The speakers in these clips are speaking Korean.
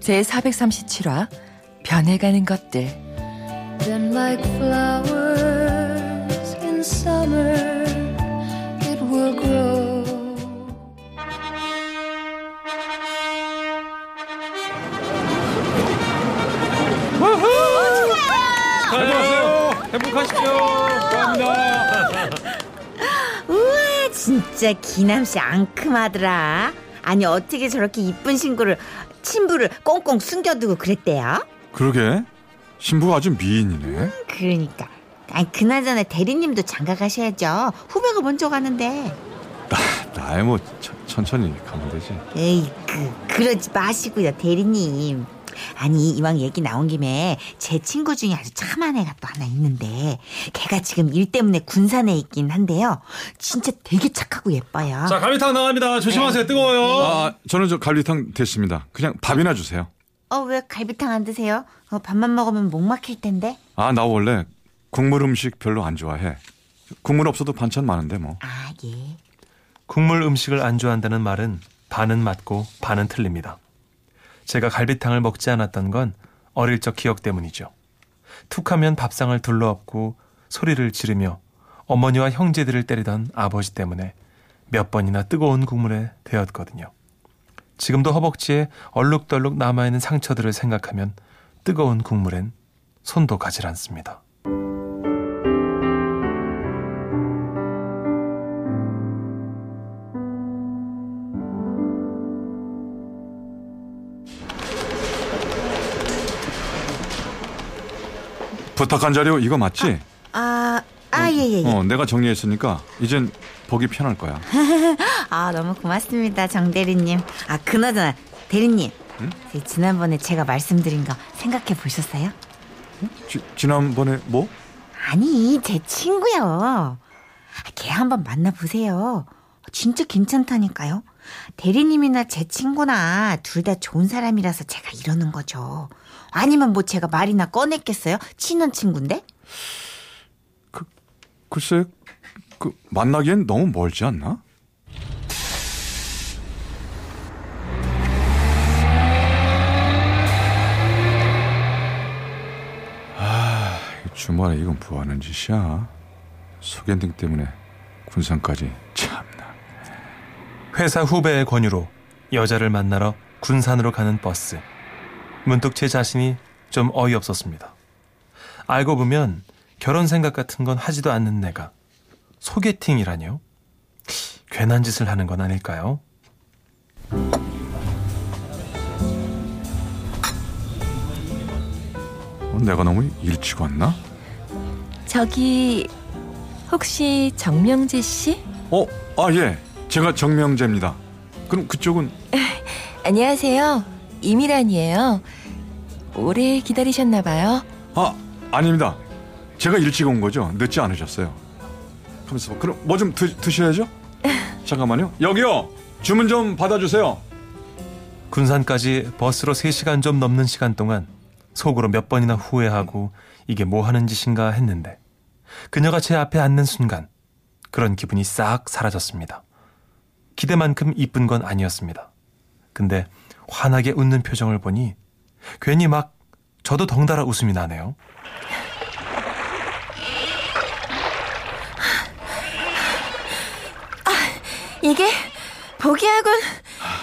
제 437화 변해가는 것들 Then like flowers in summer it will grow 안녕하세요. 행복하십시오. 감사합니다. 우와 진짜 기남 씨 앙큼하더라 아니 어떻게 저렇게 이쁜 친구를 친부를 꽁꽁 숨겨두고 그랬대요? 그러게 신부가 아주 미인이네. 그러니까 아니 그나저나 대리님도 장가 가셔야죠 후배가 먼저 가는데 나야 뭐 천- 천천히 가면 되지. 에이 그 그러지 마시고요 대리님 아니 이왕 얘기 나온 김에 제 친구 중에 아주 참한 애가 또 하나 있는데 걔가 지금 일 때문에 군산에 있긴 한데요 진짜 되게 착하고 예뻐요 자, 갈비탕 나갑니다. 조심하세요. 뜨거워요. 아 저는 저 갈비탕 됐습니다. 그냥 밥이나 주세요. 어 왜 갈비탕 안 드세요? 어, 밥만 먹으면 목 막힐 텐데 아 나 원래 국물 음식 별로 안 좋아해. 국물 없어도 반찬 많은데 뭐. 아 예. 국물 음식을 안 좋아한다는 말은 반은 맞고 반은 틀립니다. 제가 갈비탕을 먹지 않았던 건 어릴 적 기억 때문이죠. 툭하면 밥상을 둘러엎고 소리를 지르며 어머니와 형제들을 때리던 아버지 때문에 몇 번이나 뜨거운 국물에 데었거든요. 지금도 허벅지에 얼룩덜룩 남아있는 상처들을 생각하면 뜨거운 국물엔 손도 가질 않습니다. 부탁한 자료 이거 맞지? 아, 아, 예, 예, 예. 어 내가 정리했으니까 이젠 보기 편할 거야. 아, 너무 고맙습니다, 정 대리님. 아, 그나저나, 대리님. 제 지난번에 제가 말씀드린 거 생각해 보셨어요? 지, 지난번에 뭐? 아니, 제 친구요. 아, 걔 한번 만나보세요. 진짜 괜찮다니까요. 대리님이나 제 친구나 둘 다 좋은 사람이라서 제가 이러는 거죠. 아니면 뭐 제가 말이나 꺼냈겠어요? 친한 친구인데? 글쎄 그 만나기엔 너무 멀지 않나? 아 주말에 이건 뭐 하는 짓이야? 소개팅 때문에 군산까지. 회사 후배의 권유로 여자를 만나러 군산으로 가는 버스. 문득 제 자신이 좀 어이없었습니다. 알고 보면 결혼 생각 같은 건 하지도 않는 내가 소개팅이라뇨? 괜한 짓을 하는 건 아닐까요? 어, 내가 너무 일찍 왔나? 저기 혹시 정명재 씨? 어, 아 예, 제가 정명재입니다. 그럼 그쪽은 안녕하세요. 이미란이에요. 오래 기다리셨나 봐요. 아 아닙니다. 제가 일찍 온 거죠. 늦지 않으셨어요. 하면서 그럼 뭐 좀 드셔야죠. 잠깐만요. 여기요. 주문 좀 받아주세요. 군산까지 버스로 3시간 좀 넘는 시간 동안 속으로 몇 번이나 후회하고 이게 뭐 하는 짓인가 했는데 그녀가 제 앞에 앉는 순간 그런 기분이 싹 사라졌습니다. 기대만큼 이쁜 건 아니었습니다. 근데 환하게 웃는 표정을 보니 괜히 막 저도 덩달아 웃음이 나네요. 이게 보기하고는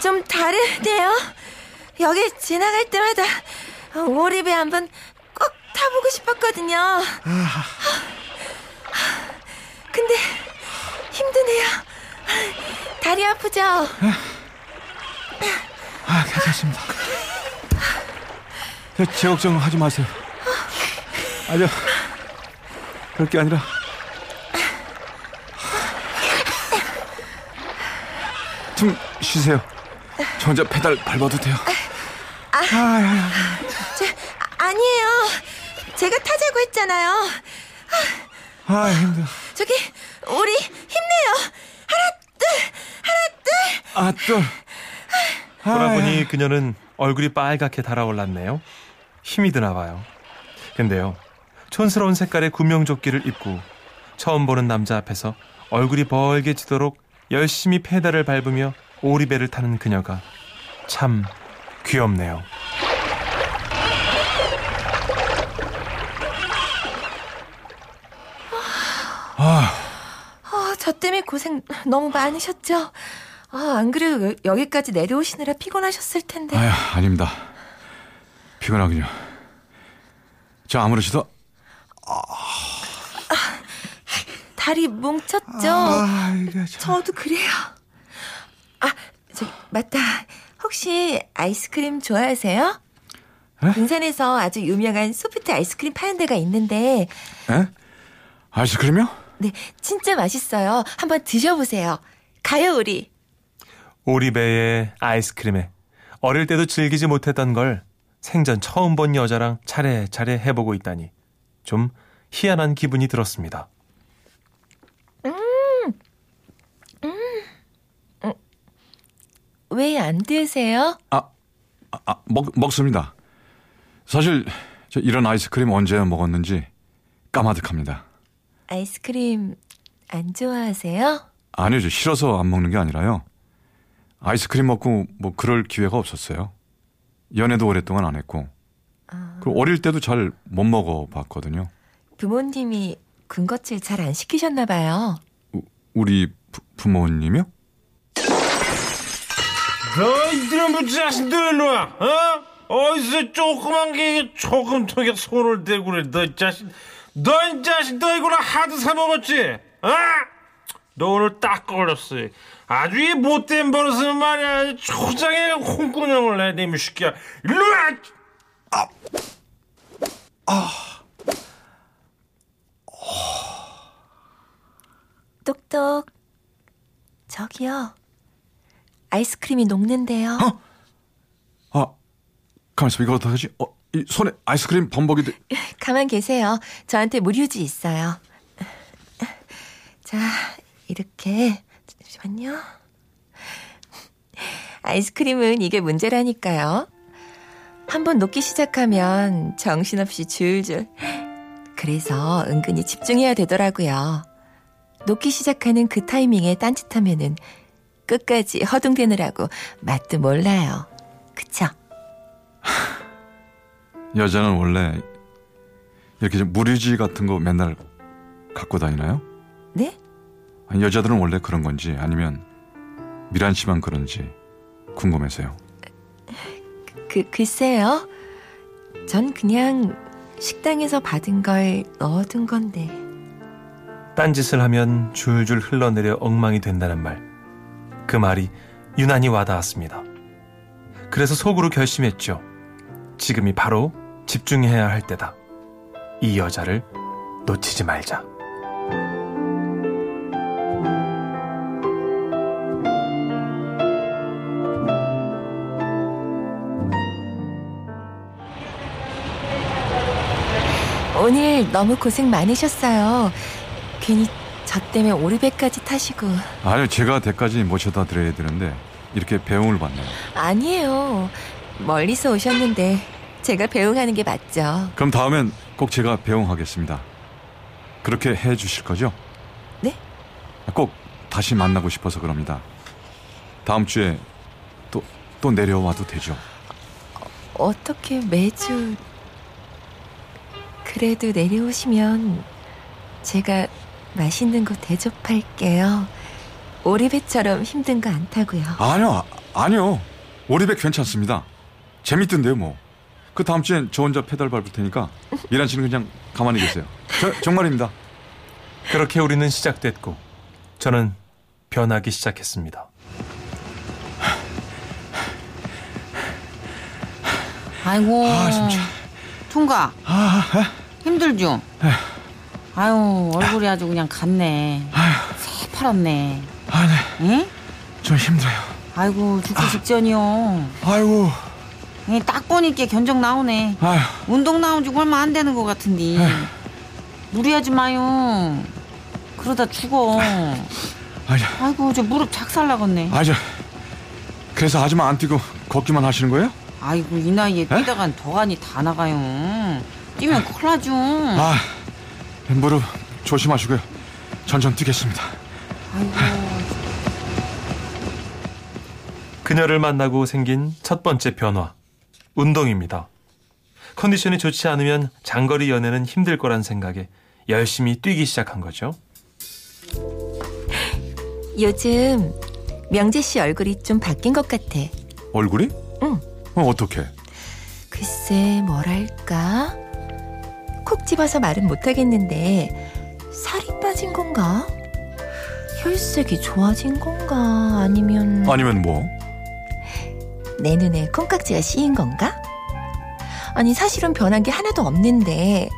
좀 다르네요. 여기 지나갈 때마다 오리배 한번 꼭 타보고 싶었거든요. 근데 힘드네요. 다리 아프죠? 아 괜찮습니다. 제, 제 걱정 하지 마세요. 아니요. 그럴 게 아니라 좀 쉬세요. 저 혼자 페달 밟아도 돼요. 제, 아니에요. 제가 타자고 했잖아요. 아 힘들어. 저기 우리 힘내요. 아 또. 돌아보니 그녀는 얼굴이 빨갛게 달아올랐네요. 힘이 드나 봐요. 근데요, 촌스러운 색깔의 구명조끼를 입고 처음 보는 남자 앞에서 얼굴이 벌게 지도록 열심히 페달을 밟으며 오리배를 타는 그녀가 참 귀엽네요. 아, 저 때문에 고생 너무 많으셨죠? 아, 안 그래도 여- 여기까지 내려오시느라 피곤하셨을 텐데. 아유 아닙니다. 피곤하군요. 저 아무렇지도 다리 뭉쳤죠? 아. 저도 그래요. 아, 저 맞다. 혹시 아이스크림 좋아하세요? 에? 군산에서 아주 유명한 소프트 아이스크림 파는 데가 있는데, 에? 아이스크림이요? 네, 진짜 맛있어요. 한번 드셔보세요. 가요, 우리. 오리배의 아이스크림에 어릴 때도 즐기지 못했던 걸 생전 처음 본 여자랑 차례차례 해보고 있다니 좀 희한한 기분이 들었습니다. 왜안 드세요? 아, 아, 아, 먹, 먹습니다. 사실 저 이런 아이스크림 언제 먹었는지 까마득합니다. 아이스크림 안 좋아하세요? 아니요, 저 싫어서 안 먹는 게 아니라요. 아이스크림 먹고 뭐 그럴 기회가 없었어요. 연애도 오랫동안 안 했고. 그리고 어릴 때도 잘 못 먹어봤거든요. 부모님이 군것질 잘 안 시키셨나 봐요. 우, 우리 부, 부모님이요? 너 이놈의 자식들 일로 와. 어? 어디서 조그만 게 조금 통에 손을 대고 그래. 너이 자식. 너 이 자식 너 이거나 하드 사 먹었지? 어? 너 오늘 딱 걸렸어. 아주 이 못된 버릇은 말이야. 초장에 홍군형을 내, 내미 새끼야. 일로 와! 똑똑. 저기요. 아이스크림이 녹는데요. 아, 가만있어. 이거 어떡하지? 어, 이 손에 아이스크림 범벅이 돼. 가만 계세요. 저한테 무료지 있어요. 자, 이렇게. 잠시만요. 아이스크림은 이게 문제라니까요. 한번 녹기 시작하면 정신없이 줄줄. 그래서 은근히 집중해야 되더라고요. 녹기 시작하는 그 타이밍에 딴짓하면은 끝까지 허둥대느라고 맛도 몰라요. 그쵸? 여자는 원래 이렇게 좀 무리지 같은 거 맨날 갖고 다니나요? 네? 아니, 여자들은 원래 그런 건지 아니면 미란 씨만 그런지 궁금해서요. 그, 글쎄요. 전 그냥 식당에서 받은 걸 넣어둔 건데. 딴짓을 하면 줄줄 흘러내려 엉망이 된다는 말. 그 말이 유난히 와닿았습니다. 그래서 속으로 결심했죠. 지금이 바로 집중해야 할 때다. 이 여자를 놓치지 말자. 오늘 너무 고생 많으셨어요. 괜히 저 때문에 오르배까지 타시고. 아니요, 제가 대까지 모셔다 드려야 되는데 이렇게 배웅을 받네요. 아니에요. 멀리서 오셨는데 제가 배웅하는 게 맞죠. 그럼 다음엔 꼭 제가 배웅하겠습니다. 그렇게 해 주실 거죠? 네? 꼭 다시 만나고 싶어서 그럽니다. 다음 주에 또, 또 내려와도 되죠? 어떻게 매주 그래도 내려오시면 제가 맛있는 거 대접할게요. 오리배처럼 힘든 거 안 타고요. 아니요, 아- 아니요. 오리백 괜찮습니다. 재밌던데요, 뭐. 그 다음 주엔 저 혼자 페달 밟을 테니까 미란 씨는 그냥 가만히 계세요. 저, 정말입니다. 그렇게 우리는 시작됐고 저는 변하기 시작했습니다. 아이고. 아, 진짜. 통과. 힘들죠? 아유, 얼굴이 아주 그냥 갔네. 새파랗네. 아, 네. 응? 좀 힘들어요. 아이고, 죽기 직전이요. 아이고, 이 딱 보니까 견적 나오네. 아휴, 운동 나온 지 얼마 안 되는 것 같은데. 무리하지 마요. 그러다 죽어. 아니, 아이고 저 무릎 작살 나겠네. 아저 그래서 아줌마 안 뛰고 걷기만 하시는 거예요? 아이고 이 나이에 뛰다간 도가니 다 나가요. 뛰면 큰일 나죠. 아, 무릎 조심하시고요. 전전 뛰겠습니다. 아이고 그녀를 만나고 생긴 첫 번째 변화. 운동입니다. 컨디션이 좋지 않으면 장거리 연애는 힘들 거란 생각에 열심히 뛰기 시작한 거죠. 요즘 명재 씨 얼굴이 좀 바뀐 것 같아. 얼굴이? 응. 어, 어떻게? 글쎄 뭐랄까 콕 집어서 말은 못하겠는데 살이 빠진 건가? 혈색이 좋아진 건가? 아니면 아니면 뭐? 내 눈에 콩깍지가 씌인 건가? 아니 사실은 변한 게 하나도 없는데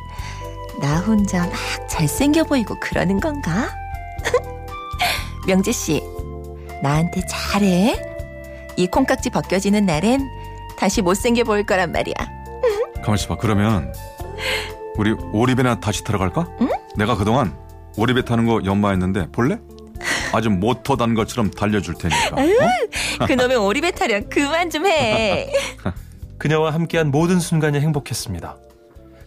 나 혼자 막 잘생겨 보이고 그러는 건가? 명재 씨 나한테 잘해. 이 콩깍지 벗겨지는 날엔 다시 못생겨 보일 거란 말이야. 가만 있어 봐. 그러면 우리 오리배나 다시 타러 갈까? 내가 그동안 오리배 타는 거 연마했는데 볼래? 아주 모터 단 것처럼 달려줄 테니까. 어? 그놈의 오리배 타령 그만 좀 해. 그녀와 함께한 모든 순간이 행복했습니다.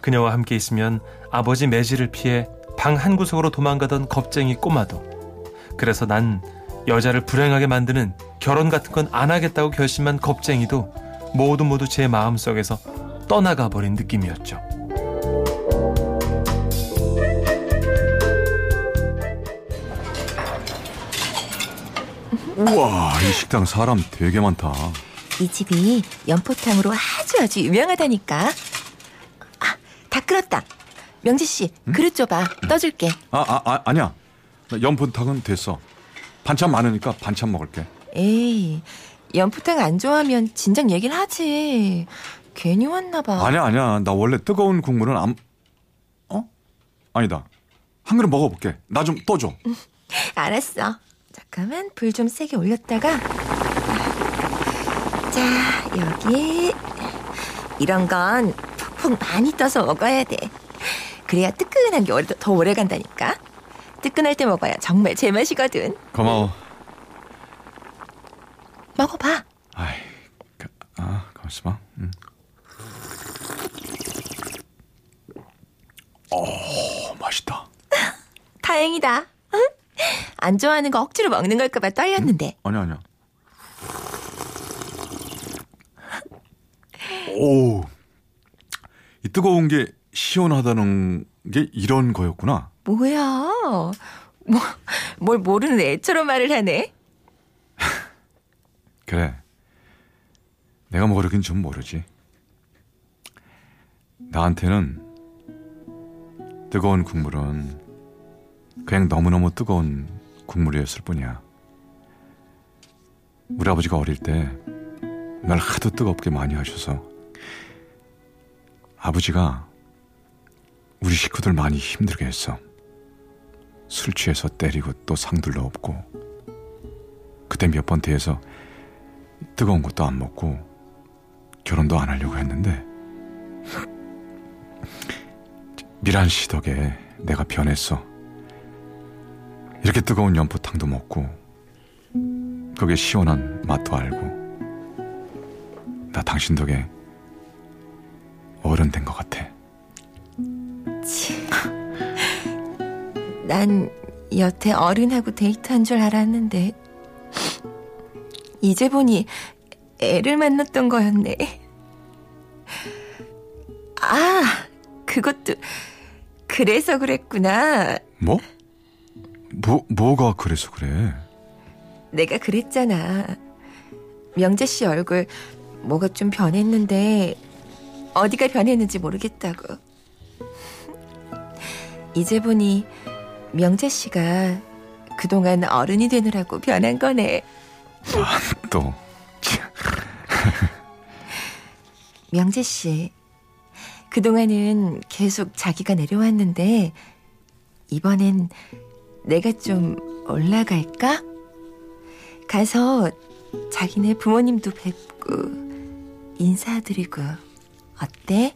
그녀와 함께 있으면 아버지 매질을 피해 방 한 구석으로 도망가던 겁쟁이 꼬마도. 그래서 난 여자를 불행하게 만드는 결혼 같은 건 안 하겠다고 결심한 겁쟁이도 모두 모두 제 마음속에서 떠나가 버린 느낌이었죠. 우와, 이 식당 사람 되게 많다. 이 집이 연포탕으로 아주 아주 유명하다니까. 아, 다 끓었다. 명지 씨, 그릇 줘봐. 떠줄게. 아, 아, 아 아니야. 나 연분탕은 됐어. 반찬 많으니까 반찬 먹을게. 에이, 연포탕 안 좋아하면 진작 얘기를 하지. 괜히 왔나 봐. 아니야, 아니야. 나 원래 뜨거운 국물은 안, 어? 아니다. 한 그릇 먹어볼게. 나 좀 떠줘. 알았어. 잠깐만 불 좀 세게 올렸다가 자 여기 이런 건 푹푹 많이 떠서 먹어야 돼. 그래야 뜨끈한 게 오래- 더 오래 간다니까. 뜨끈할 때 먹어야 정말 제맛이거든. 고마워. 먹어봐. 아이, 그, 아, 가만 있어봐. 음. 오, 맛있다. 다행이다. 응? 안 좋아하는 거 억지로 먹는 걸까봐 떨렸는데. 아니야, 아니야. 오, 이 뜨거운 게 시원하다는 게 이런 거였구나. 뭐야? 뭐, 뭘 모르는 애처럼 말을 하네. 그래. 내가 모르긴 좀 모르지. 나한테는 뜨거운 국물은 그냥 너무너무 뜨거운 국물이었을 뿐이야. 우리 아버지가 어릴 때 날 하도 뜨겁게 많이 하셔서 아버지가 우리 식구들 많이 힘들게 했어. 술 취해서 때리고 또 상들러 업고 그때 몇 번 대해서 뜨거운 것도 안 먹고 결혼도 안 하려고 했는데 미란 씨 덕에 내가 변했어. 이렇게 뜨거운 연포탕도 먹고 그게 시원한 맛도 알고 나 당신 덕에 어른 된 것 같아. 난 여태 어른하고 데이트한 줄 알았는데 이제 보니 애를 만났던 거였네. 아, 그것도 그래서 그랬구나. 뭐? 뭐 뭐가 그래서 그래? 내가 그랬잖아. 명재 씨 얼굴 뭐가 좀 변했는데 어디가 변했는지 모르겠다고. 이제 보니 명재 씨가 그동안 어른이 되느라고 변한 거네. 또 명재 씨, 그동안은 계속 자기가 내려왔는데, 이번엔 내가 좀 올라갈까? 가서 자기네 부모님도 뵙고, 인사드리고 어때?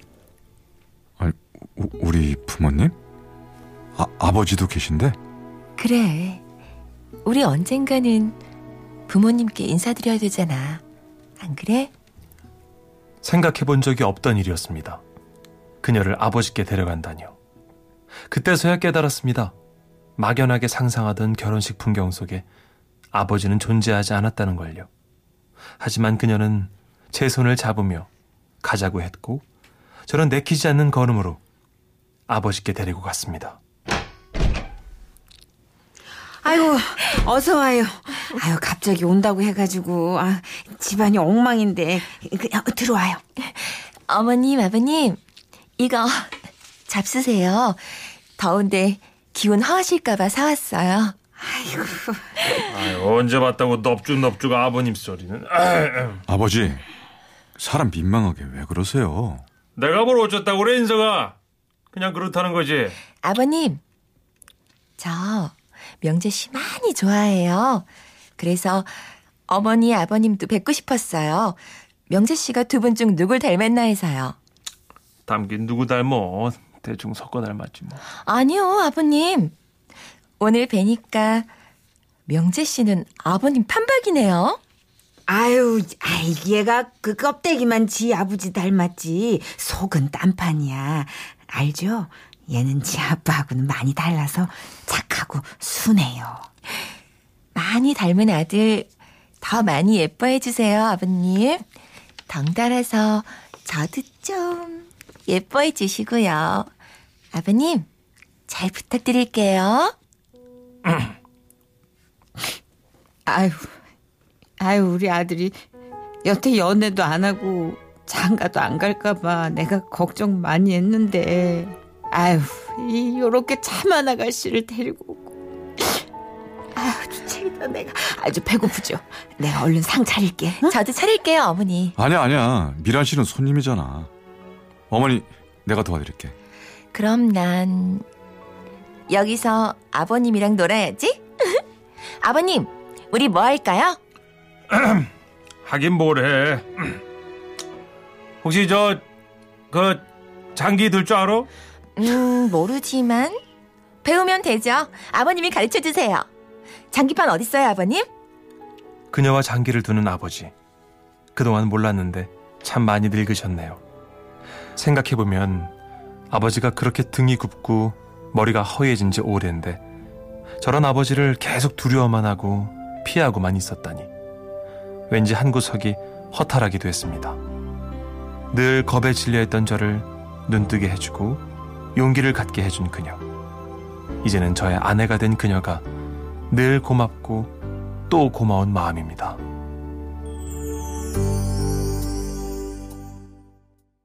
아니, 우, 우리 부모님? 아, 아버지도 계신데? 그래. 우리 언젠가는 부모님께 인사드려야 되잖아. 안 그래? 생각해 본 적이 없던 일이었습니다. 그녀를 아버지께 데려간다니요. 그때서야 깨달았습니다. 막연하게 상상하던 결혼식 풍경 속에 아버지는 존재하지 않았다는 걸요. 하지만 그녀는 제 손을 잡으며 가자고 했고 저는 내키지 않는 걸음으로 아버지께 데리고 갔습니다. 아이고, 어서 와요. 아유, 갑자기 온다고 해가지고, 아, 집안이 엉망인데, 그냥 들어와요. 어머님, 아버님, 이거 잡수세요. 더운데 기운 허하실까봐 사왔어요. 아유, 언제 봤다고 넙죽넙죽 아버님 소리는. 아버지, 사람 민망하게 왜 그러세요? 내가 뭘 어쩌다고 그래 인서가. 그냥 그렇다는 거지. 아버님, 저 명재 씨 많이 좋아해요. 그래서 어머니, 아버님도 뵙고 싶었어요. 명재 씨가 두 분 중 누굴 닮았나 해서요. 담긴 누구 닮어. 대충 섞어 닮았지 뭐. 아니요, 아버님. 오늘 뵈니까 명재 씨는 아버님 판박이네요. 아유, 아이, 얘가 그 껍데기만 지 아버지 닮았지. 속은 딴판이야. 알죠? 얘는 지 아빠하고는 많이 달라서 착하고 순해요. 많이 닮은 아들 더 많이 예뻐해 주세요, 아버님. 덩달아서 저도 좀 예뻐해 주시고요. 아버님, 잘 부탁드릴게요. 아유, 아유, 우리 아들이 여태 연애도 안 하고 장가도 안 갈까봐 내가 걱정 많이 했는데, 아유, 이, 요렇게 참한 아가씨를 데리고 오고. 아유, 미치겠다, 내가. 아주 배고프죠? 내가 얼른 상 차릴게. 응? 저도 차릴게요, 어머니. 아니야, 아니야. 미란 씨는 손님이잖아. 어머니, 내가 도와드릴게. 그럼 난 여기서 아버님이랑 놀아야지. 아버님, 우리 뭐 할까요? 하긴 뭘 해. 혹시 저, 그, 장기 들 줄 알아? 음, 모르지만 배우면 되죠. 아버님이 가르쳐 주세요. 장기판 어딨어요, 아버님? 그녀와 장기를 두는 아버지. 그동안 몰랐는데 참 많이 늙으셨네요. 생각해보면 아버지가 그렇게 등이 굽고 머리가 허해진 지 오랜데 저런 아버지를 계속 두려워만 하고 피하고만 있었다니. 왠지 한 구석이 허탈하기도 했습니다. 늘 겁에 질려있던 저를 눈뜨게 해주고 용기를 갖게 해준 그녀. 이제는 저의 아내가 된 그녀가 늘 고맙고 또 고마운 마음입니다.